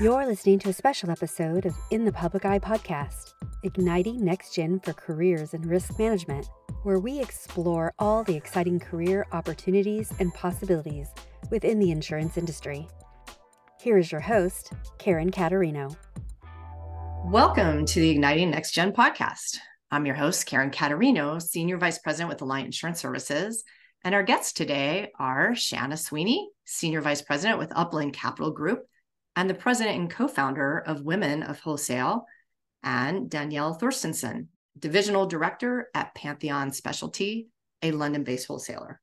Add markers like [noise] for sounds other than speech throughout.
You're listening to a special episode of In the Public Eye podcast, igniting next gen for careers in risk management, where we explore all the exciting career opportunities and possibilities within the insurance industry. Here is your host, Karen Caterino. Welcome to the Igniting Next Gen podcast. I'm your host, Karen Caterino, Senior Vice President with Alliant Insurance Services. And our guests today are Shanna Sweeney, Senior Vice President with Upland Capital Group, and the president and co founder of Women of Wholesale, and Danielle Thorsteinson, divisional director at Pantheon Specialty, a London based wholesaler.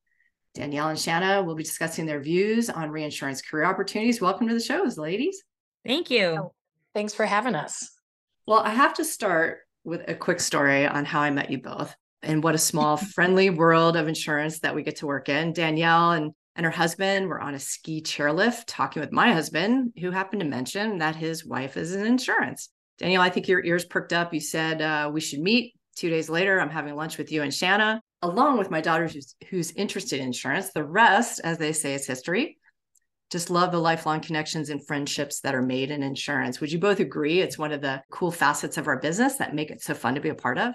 Danielle and Shanna will be discussing their views on reinsurance career opportunities. Welcome to the shows, ladies. Thank you. Oh, thanks for having us. Well, I have to start with a quick story on how I met you both and what a small, [laughs] friendly world of insurance that we get to work in. Danielle and and her husband were on a ski chairlift talking with my husband, who happened to mention that his wife is in insurance. Danielle, I think your ears perked up. You said uh, we should meet. Two days later, I'm having lunch with you and Shanna, along with my daughter who's, who's interested in insurance. The rest, as they say, is history. Just love the lifelong connections and friendships that are made in insurance. Would you both agree it's one of the cool facets of our business that make it so fun to be a part of?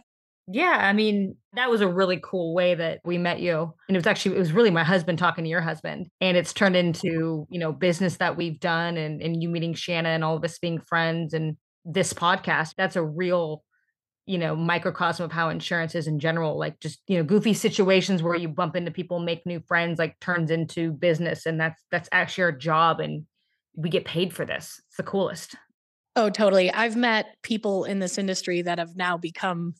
Yeah, I mean, that was a really cool way that we met you. And it was actually it was really my husband talking to your husband. And it's turned into, you know, business that we've done and and you meeting Shanna and all of us being friends and this podcast. That's a real, you know, microcosm of how insurance is in general. Like just, you know, goofy situations where you bump into people, make new friends, like turns into business. And that's that's actually our job. And we get paid for this. It's the coolest. Oh, totally. I've met people in this industry that have now become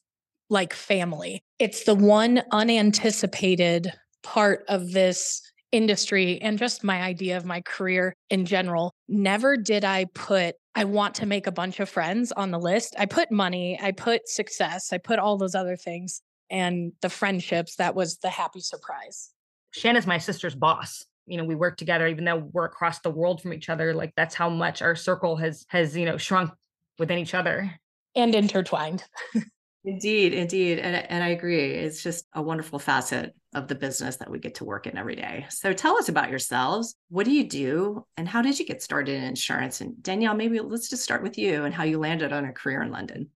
like family. It's the one unanticipated part of this industry and just my idea of my career in general. Never did I put, I want to make a bunch of friends on the list. I put money, I put success, I put all those other things. And the friendships, that was the happy surprise. Shanna's my sister's boss you know we work together even though we're across the world from each other like that's how much our circle has has you know shrunk within each other and intertwined [laughs] Indeed, indeed. And, and I agree. It's just a wonderful facet of the business that we get to work in every day. So tell us about yourselves. What do you do? And how did you get started in insurance? And Danielle, maybe let's just start with you and how you landed on a career in London.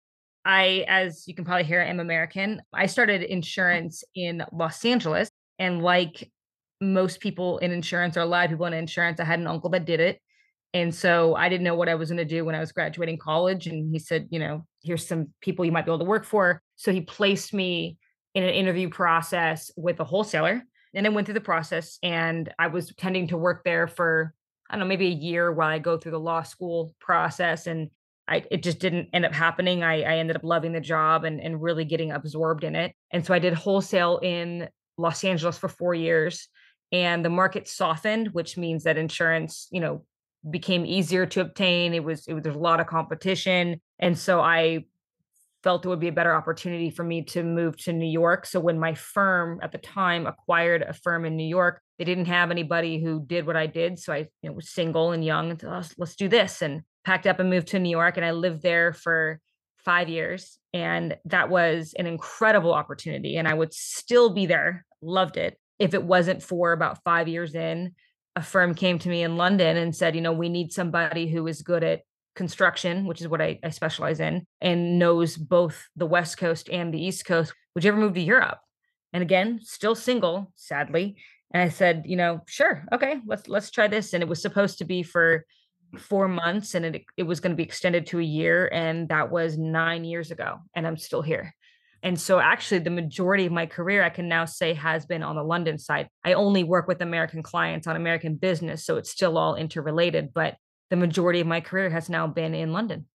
I, as you can probably hear, am American. I started insurance in Los Angeles. And like most people in insurance or a lot of people in insurance, I had an uncle that did it. And so I didn't know what I was going to do when I was graduating college. And he said, you know, here's some people you might be able to work for. So he placed me in an interview process with a wholesaler. And I went through the process and I was tending to work there for, I don't know, maybe a year while I go through the law school process. And I, it just didn't end up happening. I, I ended up loving the job and, and really getting absorbed in it. And so I did wholesale in Los Angeles for four years and the market softened, which means that insurance, you know, became easier to obtain. It was it was there's a lot of competition, and so I felt it would be a better opportunity for me to move to New York. So when my firm at the time acquired a firm in New York, they didn't have anybody who did what I did. So I you know, was single and young and oh, let's do this and packed up and moved to New York. And I lived there for five years. And that was an incredible opportunity. And I would still be there, loved it, if it wasn't for about five years in a firm came to me in London and said, you know, we need somebody who is good at construction, which is what I, I, specialize in, and knows both the West Coast and the East Coast. Would you ever move to Europe? And again, still single, sadly. And I said, you know, sure, okay, let's let's try this. And it was supposed to be for four months, and it it was going to be extended to a year, and that was nine years ago, and I'm still here. And so, actually, the majority of my career, I can now say, has been on the London side. I only work with American clients on American business. So, it's still all interrelated, but the majority of my career has now been in London.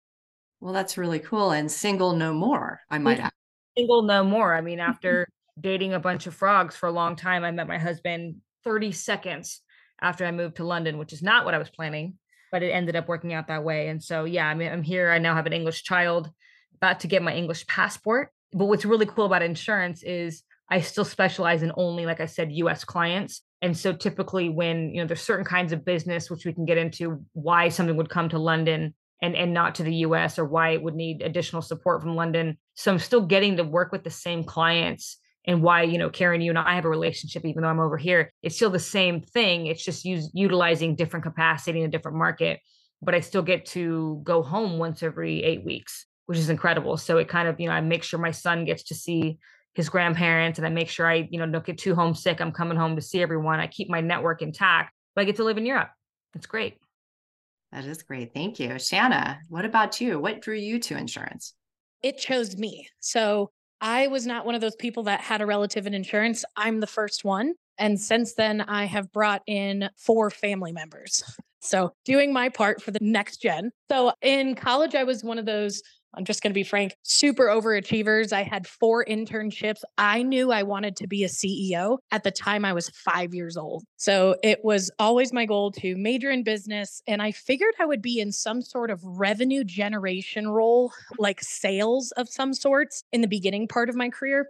Well, that's really cool. And single no more, I might mm-hmm. add. Single no more. I mean, [laughs] after dating a bunch of frogs for a long time, I met my husband 30 seconds after I moved to London, which is not what I was planning, but it ended up working out that way. And so, yeah, I mean, I'm here. I now have an English child, about to get my English passport but what's really cool about insurance is I still specialize in only, like I said, US clients. And so typically when, you know, there's certain kinds of business, which we can get into why something would come to London and, and not to the US or why it would need additional support from London. So I'm still getting to work with the same clients and why, you know, Karen, you and I have a relationship, even though I'm over here, it's still the same thing. It's just use, utilizing different capacity in a different market. but I still get to go home once every eight weeks, which is incredible. So it kind of, you know, I make sure my son gets to see his grandparents and I make sure I, you know, don't get too homesick. I'm coming home to see everyone. I keep my network intact, but I get to live in Europe. It's great. That is great. Thank you. Shanna, what about you? What drew you to insurance? It chose me. So I was not one of those people that had a relative in insurance. I'm the first one. And since then, I have brought in four family members. So, doing my part for the next gen. So, in college, I was one of those I'm just going to be frank, super overachievers. I had four internships. I knew I wanted to be a CEO at the time I was five years old. So it was always my goal to major in business. And I figured I would be in some sort of revenue generation role, like sales of some sorts in the beginning part of my career.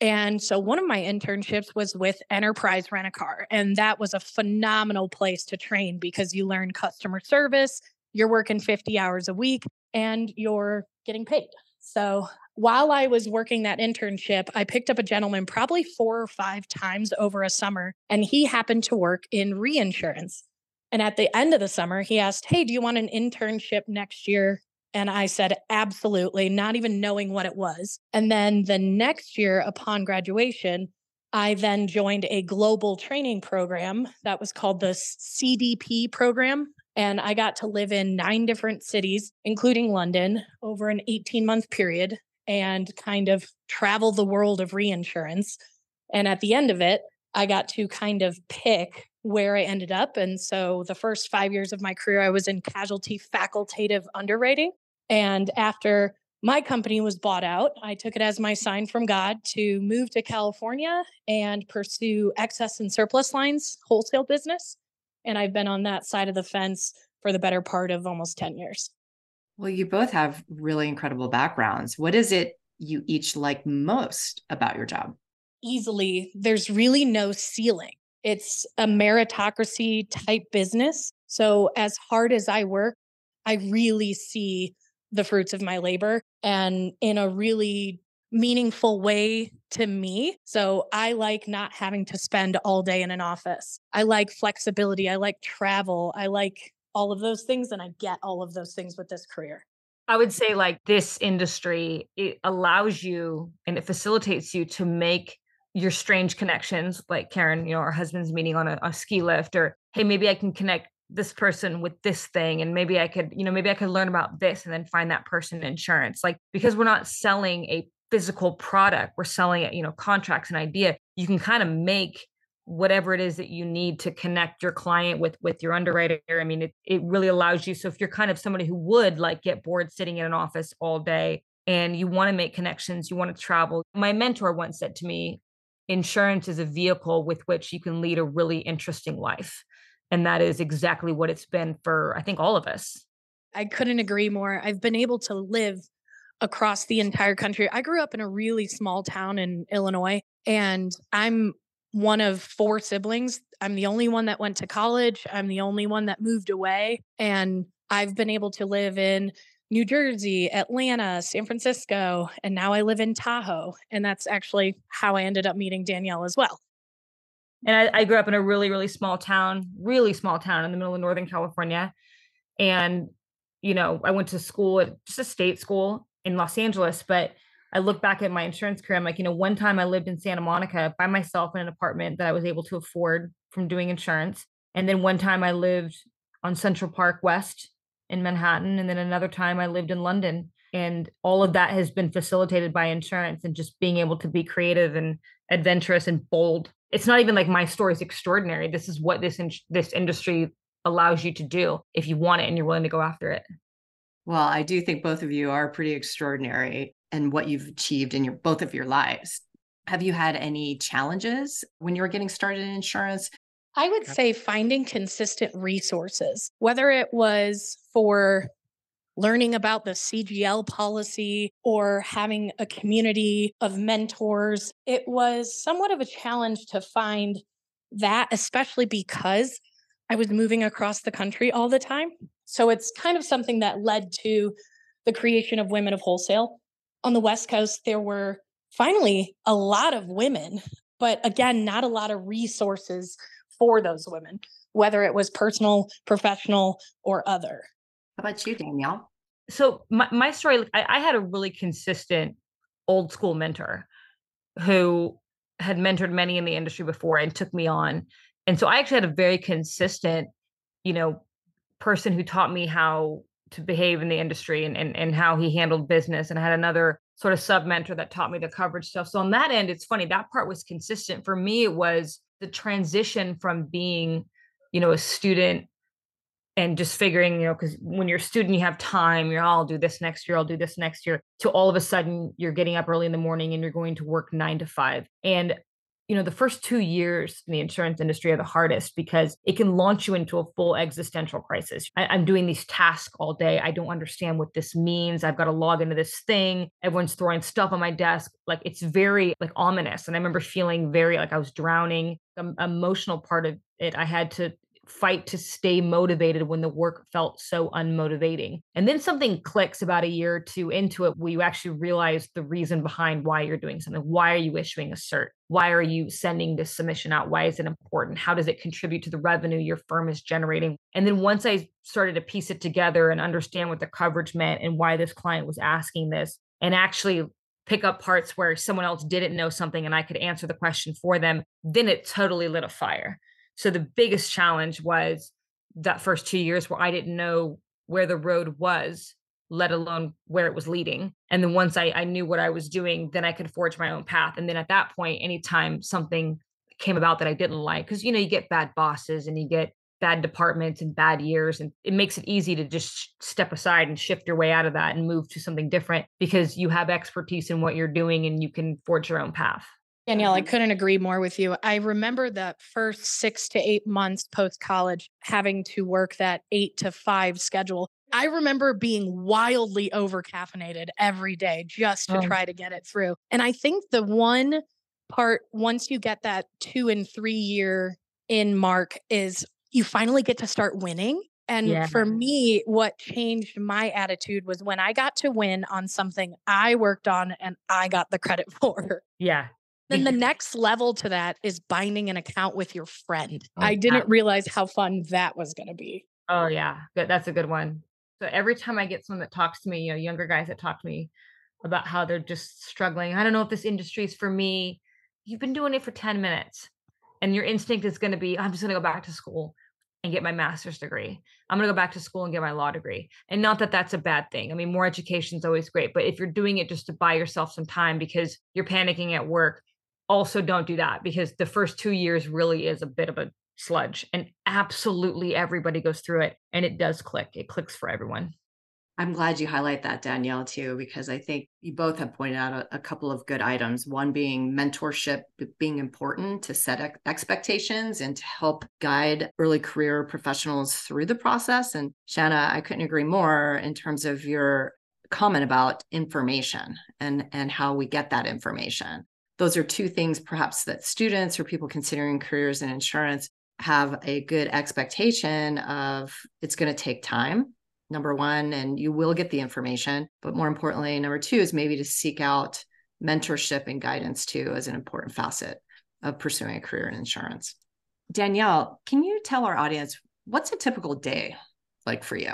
And so one of my internships was with Enterprise Rent a Car. And that was a phenomenal place to train because you learn customer service, you're working 50 hours a week and you're getting paid. So while I was working that internship, I picked up a gentleman probably four or five times over a summer, and he happened to work in reinsurance. And at the end of the summer, he asked, Hey, do you want an internship next year? And I said, Absolutely, not even knowing what it was. And then the next year, upon graduation, I then joined a global training program that was called the CDP program. And I got to live in nine different cities, including London, over an 18 month period and kind of travel the world of reinsurance. And at the end of it, I got to kind of pick where I ended up. And so the first five years of my career, I was in casualty facultative underwriting. And after my company was bought out, I took it as my sign from God to move to California and pursue excess and surplus lines wholesale business. And I've been on that side of the fence for the better part of almost 10 years. Well, you both have really incredible backgrounds. What is it you each like most about your job? Easily, there's really no ceiling. It's a meritocracy type business. So, as hard as I work, I really see the fruits of my labor and in a really meaningful way to me. So I like not having to spend all day in an office. I like flexibility. I like travel. I like all of those things. And I get all of those things with this career. I would say, like, this industry, it allows you and it facilitates you to make your strange connections. Like, Karen, you know, our husband's meeting on a, a ski lift, or hey, maybe I can connect this person with this thing and maybe i could you know maybe i could learn about this and then find that person insurance like because we're not selling a physical product. We're selling it you know contracts and idea. You can kind of make whatever it is that you need to connect your client with with your underwriter. I mean it, it really allows you so if you're kind of somebody who would like get bored sitting in an office all day and you want to make connections you want to travel. My mentor once said to me insurance is a vehicle with which you can lead a really interesting life. And that is exactly what it's been for i think all of us. I couldn't agree more. I've been able to live across the entire country. I grew up in a really small town in Illinois, and I'm one of four siblings. I'm the only one that went to college. I'm the only one that moved away. And I've been able to live in New Jersey, Atlanta, San Francisco, and now I live in Tahoe. And that's actually how I ended up meeting Danielle as well. And I, I grew up in a really, really small town, really small town in the middle of Northern California. And, you know, I went to school at just a state school in Los Angeles, but I look back at my insurance career. I'm like, you know, one time I lived in Santa Monica by myself in an apartment that I was able to afford from doing insurance. And then one time I lived on Central Park West in Manhattan. And then another time I lived in London. And all of that has been facilitated by insurance and just being able to be creative and adventurous and bold. It's not even like my story is extraordinary. This is what this in- this industry allows you to do if you want it and you're willing to go after it. Well, I do think both of you are pretty extraordinary and what you've achieved in your both of your lives. Have you had any challenges when you were getting started in insurance? I would say finding consistent resources, whether it was for learning about the CGL policy or having a community of mentors. It was somewhat of a challenge to find that, especially because I was moving across the country all the time. So it's kind of something that led to the creation of Women of Wholesale. On the West Coast, there were finally a lot of women, but again, not a lot of resources for those women, whether it was personal, professional, or other. How about you, Danielle? So my, my story, I, I had a really consistent old school mentor who had mentored many in the industry before and took me on. And so I actually had a very consistent, you know, person who taught me how to behave in the industry and, and, and how he handled business. And I had another sort of sub mentor that taught me the coverage stuff. So on that end, it's funny, that part was consistent. For me, it was the transition from being, you know, a student and just figuring, you know, because when you're a student, you have time, you're, I'll do this next year, I'll do this next year, to all of a sudden you're getting up early in the morning and you're going to work nine to five. And you know the first two years in the insurance industry are the hardest because it can launch you into a full existential crisis. I, am doing these tasks all day. I don't understand what this means. I've got to log into this thing. Everyone's throwing stuff on my desk. Like it's very like ominous. And i remember feeling very like i was drowning. The emotional part of it i had to fight to stay motivated when the work felt so unmotivating. And then something clicks about a year or two into it where you actually realize the reason behind why you're doing something. Why are you issuing a cert? Why are you sending this submission out? Why is it important? How does it contribute to the revenue your firm is generating? And then once I started to piece it together and understand what the coverage meant and why this client was asking this, and actually pick up parts where someone else didn't know something and I could answer the question for them, then it totally lit a fire. So the biggest challenge was that first two years where I didn't know where the road was, let alone where it was leading. And then once I, I knew what I was doing, then I could forge my own path. And then at that point, anytime something came about that I didn't like, because you know, you get bad bosses and you get bad departments and bad years and it makes it easy to just step aside and shift your way out of that and move to something different because you have expertise in what you're doing and you can forge your own path Danielle, I mm-hmm. couldn't agree more with you. I remember the first six to eight months post college having to work that eight to five schedule. I remember being wildly over caffeinated every day just to oh. try to get it through. And I think the one part, once you get that two and three year in mark, is you finally get to start winning. And yeah. for me, what changed my attitude was when I got to win on something I worked on and I got the credit [laughs] for. Yeah. Then the next level to that is binding an account with your friend. Oh, I didn't realize how fun that was going to be. Oh yeah, good. That's a good one. So every time I get someone that talks to me, you know, younger guys that talk to me about how they're just struggling. I don't know if this industry is for me. You've been doing it for 10 minutes and your instinct is going to be I'm just going to go back to school and get my master's degree. I'm going to go back to school and get my law degree. And not that that's a bad thing. I mean, more education is always great, but if you're doing it just to buy yourself some time because you're panicking at work, also don't do that because the first two years really is a bit of a sludge and absolutely everybody goes through it and it does click it clicks for everyone. I'm glad you highlight that danielle too because i think you both have pointed out a, a couple of good items one being mentorship being important to set ex- expectations and to help guide early career professionals through the process and shanna i couldn't agree more in terms of your comment about information and and how we get that information those are two things perhaps that students or people considering careers in insurance have a good expectation of it's going to take time number one and you will get the information but more importantly number two is maybe to seek out mentorship and guidance too as an important facet of pursuing a career in insurance. Danielle can you tell our audience what's a typical day like for you?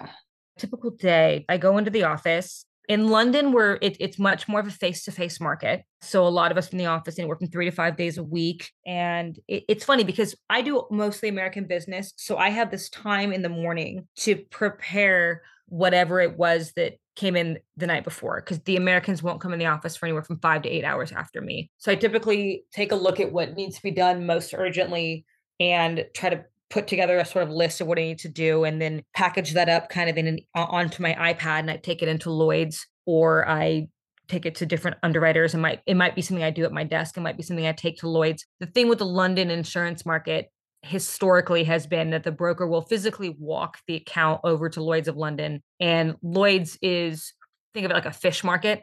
Typical day i go into the office in London, where it, it's much more of a face to face market. So a lot of us in the office and working three to five days a week. And it, it's funny because I do mostly American business. So I have this time in the morning to prepare whatever it was that came in the night before because the Americans won't come in the office for anywhere from five to eight hours after me. So I typically take a look at what needs to be done most urgently and try to put together a sort of list of what I need to do and then package that up kind of in an, onto my iPad and I take it into Lloyd's or I take it to different underwriters. It might it might be something I do at my desk. It might be something I take to Lloyd's. The thing with the London insurance market historically has been that the broker will physically walk the account over to Lloyd's of London and Lloyd's is think of it like a fish market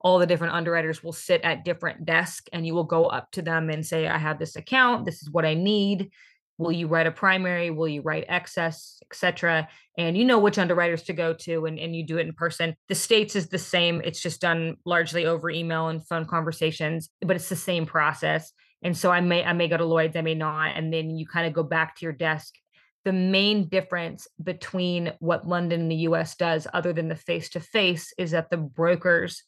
all the different underwriters will sit at different desks and you will go up to them and say i have this account this is what i need will you write a primary? Will you write excess etc and you know which underwriters to go to and, and you do it in person. The states is the same. It's just done largely over email and phone conversations but it's the same process. And so i may i may go to lloyd's i may not and then you kind of go back to your desk. The main difference between what London and the US does, other than the face to face, is that the brokers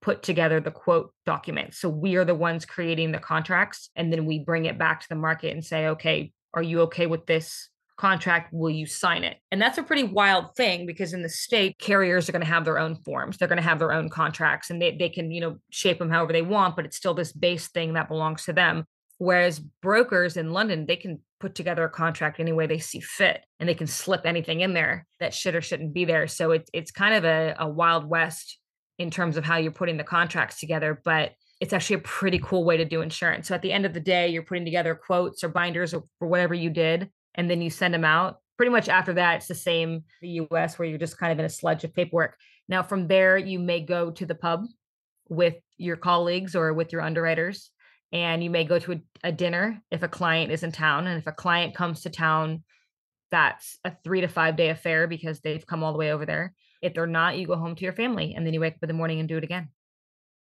put together the quote document. So we are the ones creating the contracts, and then we bring it back to the market and say, okay, are you okay with this contract? Will you sign it? And that's a pretty wild thing because in the state, carriers are going to have their own forms. They're going to have their own contracts and they, they can, you know, shape them however they want, but it's still this base thing that belongs to them. Whereas brokers in London, they can put together a contract any way they see fit and they can slip anything in there that should or shouldn't be there. So it's it's kind of a, a wild west in terms of how you're putting the contracts together, but it's actually a pretty cool way to do insurance. So at the end of the day, you're putting together quotes or binders or, whatever you did, and then you send them out. Pretty much after that, it's the same the US where you're just kind of in a sludge of paperwork. Now from there, you may go to the pub with your colleagues or with your underwriters and you may go to a, a, dinner if a client is in town and if a client comes to town that's a three to five day affair because they've come all the way over there if they're not you go home to your family and then you wake up in the morning and do it again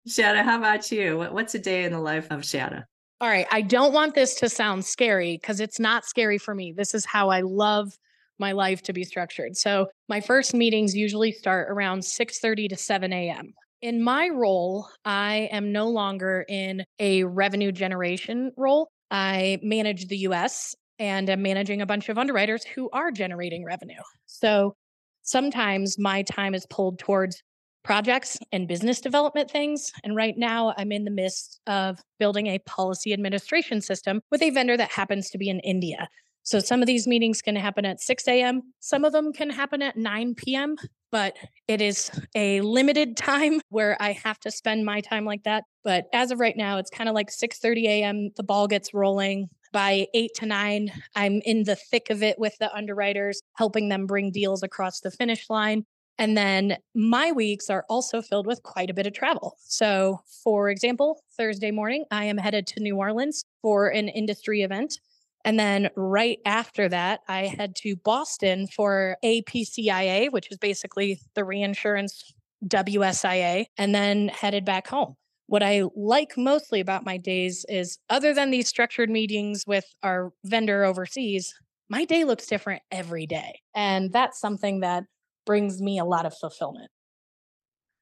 Shanna, how about you what's a day in the life of Shanna? all right i don't want this to sound scary because it's not scary for me this is how i love my life to be structured so my first meetings usually start around 6 30 to 7 a.m in my role, I am no longer in a revenue generation role. I manage the US and I'm managing a bunch of underwriters who are generating revenue. So sometimes my time is pulled towards projects and business development things. And right now, I'm in the midst of building a policy administration system with a vendor that happens to be in India. So some of these meetings can happen at 6 a.m., some of them can happen at 9 p.m but it is a limited [laughs] time where I have to spend my time like that. But as of right now, it's kind of like 6:30 a.m. The ball gets rolling. By eight to nine, I'm in the thick of it with the underwriters, helping them bring deals across the finish line. And then my weeks are also filled with quite a bit of travel. So, for example, Thursday morning, I am headed to New Orleans for an industry event. And then right after that, I head to Boston for APCIA, which is basically the reinsurance WSIA, and then headed back home. What I like mostly about my days is, other than these structured meetings with our vendor overseas, my day looks different every day. And that's something that brings me a lot of fulfillment.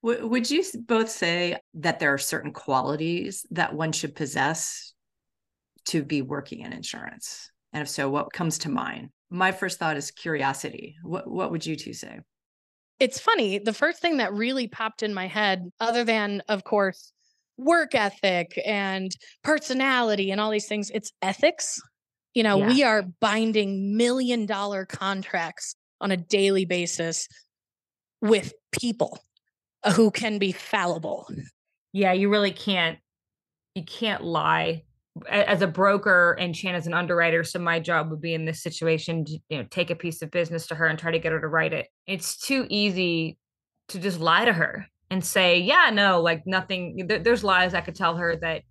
Would you both say that there are certain qualities that one should possess to be working in insurance? And if so, what comes to mind? My first thought is curiosity. What what would you two say? It's funny. The first thing that really popped in my head, other than, of course, work ethic and personality and all these things, it's ethics. You know, yeah. we are binding million dollar contracts on a daily basis with people uh, who can be fallible. Yeah, you really can't you can't lie as a broker and Chan as an underwriter. So my job would be in this situation to you know take a piece of business to her and try to get her to write it. It's too easy to just lie to her and say, yeah, no, like nothing. There, there's lies I could tell her that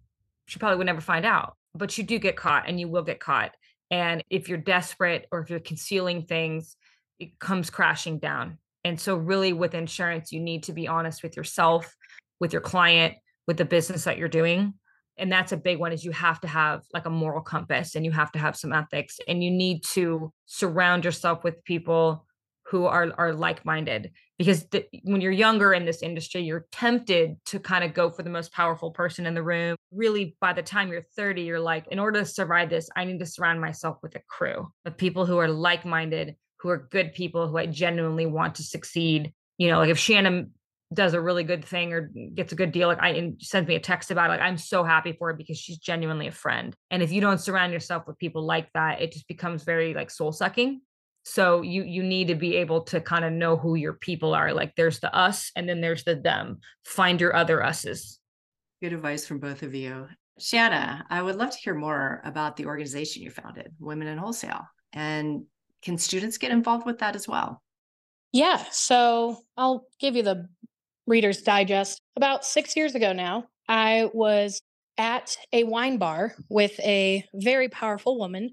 she probably would never find out, but you do get caught and you will get caught. And if you're desperate or if you're concealing things, it comes crashing down. And so, really, with insurance, you need to be honest with yourself, with your client, with the business that you're doing. And that's a big one is you have to have like a moral compass and you have to have some ethics and you need to surround yourself with people who are are like-minded. Because the, when you're younger in this industry you're tempted to kind of go for the most powerful person in the room. Really by the time you're 30 you're like in order to survive this i need to surround myself with a crew of people who are like-minded who are good people who i genuinely want to succeed you know like if shanna does a really good thing or gets a good deal like i and sends me a text about it like i'm so happy for her because she's genuinely a friend. And if you don't surround yourself with people like that it just becomes very like soul sucking. So you you need to be able to kind of know who your people are like there's the us and then there's the them. Find your other us's. Good advice from both of you. Shanna i would love to hear more about the organization you founded women in wholesale and can students get involved with that as well yeah so i'll give you the Reader's Digest. About six years ago now, I was at a wine bar with a very powerful woman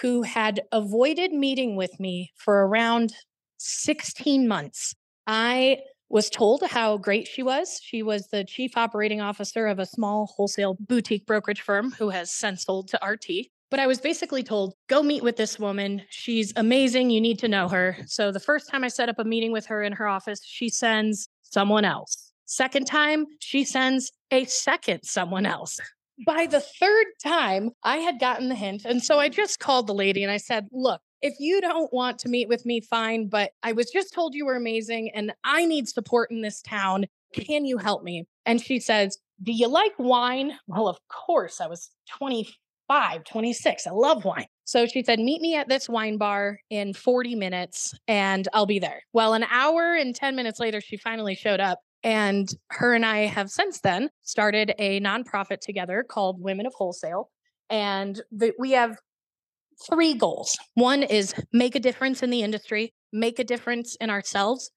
who had avoided meeting with me for around 16 months. I was told how great she was. She was the chief operating officer of a small wholesale boutique brokerage firm who has since sold to RT. But I was basically told, go meet with this woman. She's amazing. You need to know her. So the first time I set up a meeting with her in her office, she sends someone else. Second time, she sends a second someone else. By the third time, I had gotten the hint. And so I just called the lady and I said, Look, if you don't want to meet with me, fine, but I was just told you were amazing and I need support in this town. Can you help me? And she says, Do you like wine? Well, of course. I was 25, 26. I love wine. So she said, Meet me at this wine bar in 40 minutes and I'll be there. Well, an hour and 10 minutes later, she finally showed up. And her and I have since then started a nonprofit together called Women of Wholesale. And the, we have three goals. One is make a difference in the industry, make a difference in ourselves.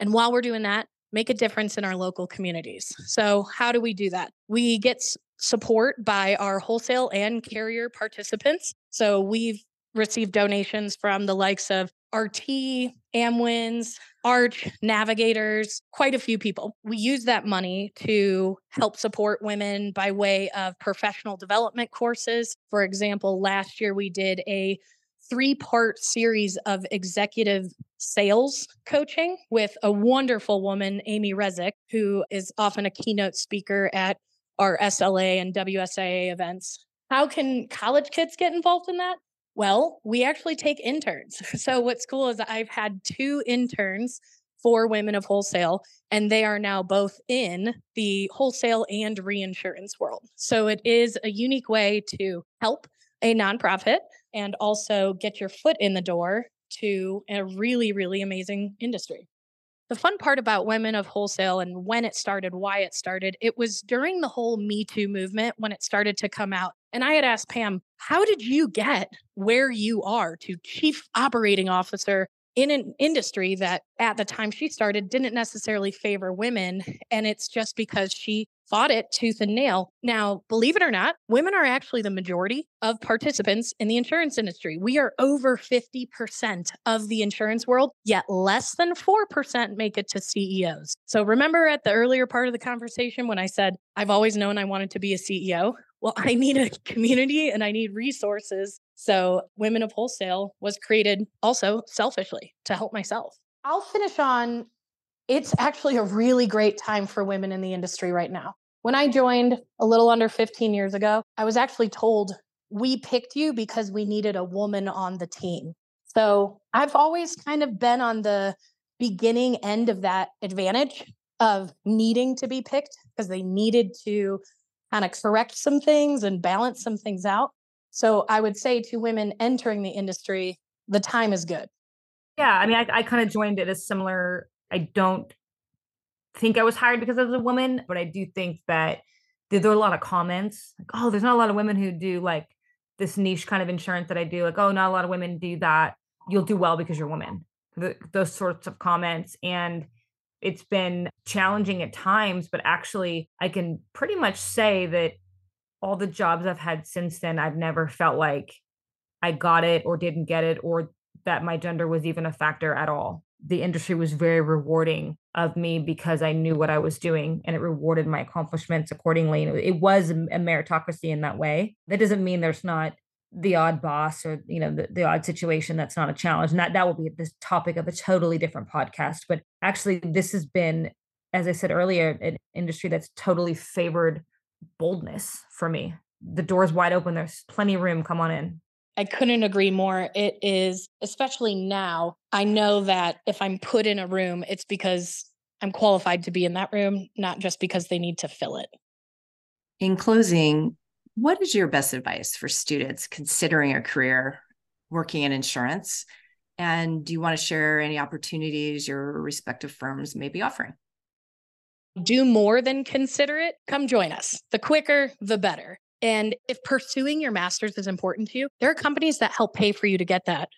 And while we're doing that, make a difference in our local communities. So, how do we do that? We get support by our wholesale and carrier participants. So, we've received donations from the likes of RT, Amwins, Arch, Navigators, quite a few people. We use that money to help support women by way of professional development courses. For example, last year we did a three part series of executive sales coaching with a wonderful woman, Amy Rezick, who is often a keynote speaker at our SLA and WSIA events. How can college kids get involved in that? Well, we actually take interns. [laughs] So what's cool is I've had two interns for Women of Wholesale, and they are now both in the wholesale and reinsurance world. So it is a unique way to help a nonprofit and also get your foot in the door to a really, really amazing industry. The fun part about Women of Wholesale and when it started, why it started, it was during the whole Me Too movement when it started to come out. And I had asked Pam, how did you get where you are to chief operating officer in an industry that at the time she started didn't necessarily favor women? And it's just because she fought it tooth and nail. Now, believe it or not, women are actually the majority of participants in the insurance industry. We are over 50% of the insurance world, yet less than 4% make it to CEOs. So remember at the earlier part of the conversation when I said, I've always known I wanted to be a CEO? Well, [laughs] I need a community and I need resources. So Women of Wholesale was created also selfishly to help myself. I'll finish on it's actually a really great time for women in the industry right now. When I joined a little under 15 years ago, I was actually told we picked you because we needed a woman on the team. So I've always kind of been on the beginning end of that advantage of needing to be picked because they needed to kind of correct some things and balance some things out. So I would say to women entering the industry, the time is good. Yeah, I mean, I, I kind of joined at a similar I don't think I was hired because I was a woman, but I do think that there, were a lot of comments like, oh, there's not a lot of women who do like this niche kind of insurance that I do. Like, oh, not a lot of women do that. You'll do well because you're a woman. The, those sorts of comments. And it's been challenging at times, but actually, I can pretty much say that all the jobs I've had since then, I've never felt like I got it or didn't get it or that my gender was even a factor at all the industry was very rewarding of me because I knew what I was doing and it rewarded my accomplishments accordingly. And it was a meritocracy in that way. That doesn't mean there's not the odd boss or you know the, the odd situation that's not a challenge and that that will be the topic of a totally different podcast but actually this has been as i said earlier an industry that's totally favored boldness for me the door's wide open there's plenty of room come on in I couldn't agree more. It is, especially now, I know that if I'm put in a room, it's because I'm qualified to be in that room, not just because they need to fill it. In closing, what is your best advice for students considering a career working in insurance? And do you want to share any opportunities your respective firms may be offering? Do more than consider it. Come join us. The quicker, the better. And if pursuing your master's is important to you, there are companies that help pay for you to get that.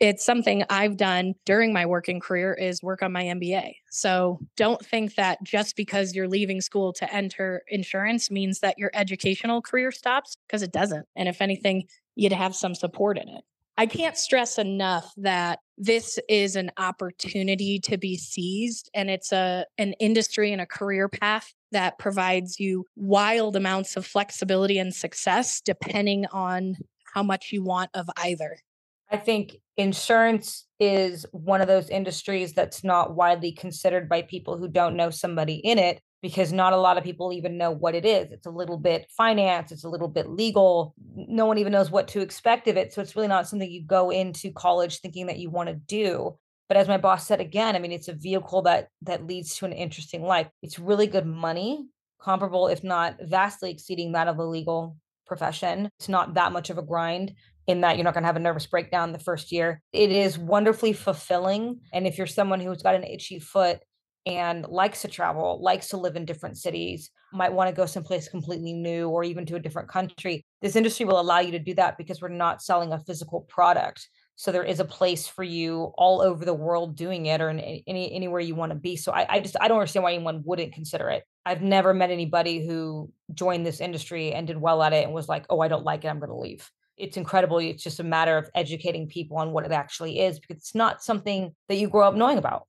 It's something I've done during my working career is work on my MBA. So don't think that just because you're leaving school to enter insurance means that your educational career stops because it doesn't. And if anything, you'd have some support in it. I can't stress enough that this is an opportunity to be seized and it's a an industry and a career path that provides you wild amounts of flexibility and success depending on how much you want of either. I think insurance is one of those industries that's not widely considered by people who don't know somebody in it because not a lot of people even know what it is. It's a little bit finance, it's a little bit legal. No one even knows what to expect of it. So it's really not something you go into college thinking that you want to do. But as my boss said again, I mean, it's a vehicle that that leads to an interesting life. It's really good money, comparable, if not vastly exceeding that of a legal profession. It's not that much of a grind in that you're not going to have a nervous breakdown the first year. It is wonderfully fulfilling. And if you're someone who's got an itchy foot and likes to travel, likes to live in different cities, might want to go someplace completely new or even to a different country, this industry will allow you to do that because we're not selling a physical product. So there is a place for you all over the world doing it or in any anywhere you want to be. So I, I just I don't understand why anyone wouldn't consider it. I've never met anybody who joined this industry and did well at it and was like, oh, I don't like it, I'm going to leave it's incredible. It's just a matter of educating people on what it actually is because it's not something that you grow up knowing about.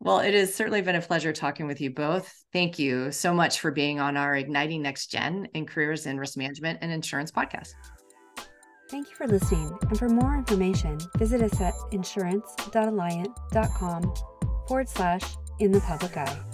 Well, it has certainly been a pleasure talking with you both. Thank you so much for being on our Igniting Next Gen in Careers in Risk Management and Insurance podcast. Thank you for listening. And for more information, visit us at insurance.alliant.com forward slash in the public eye.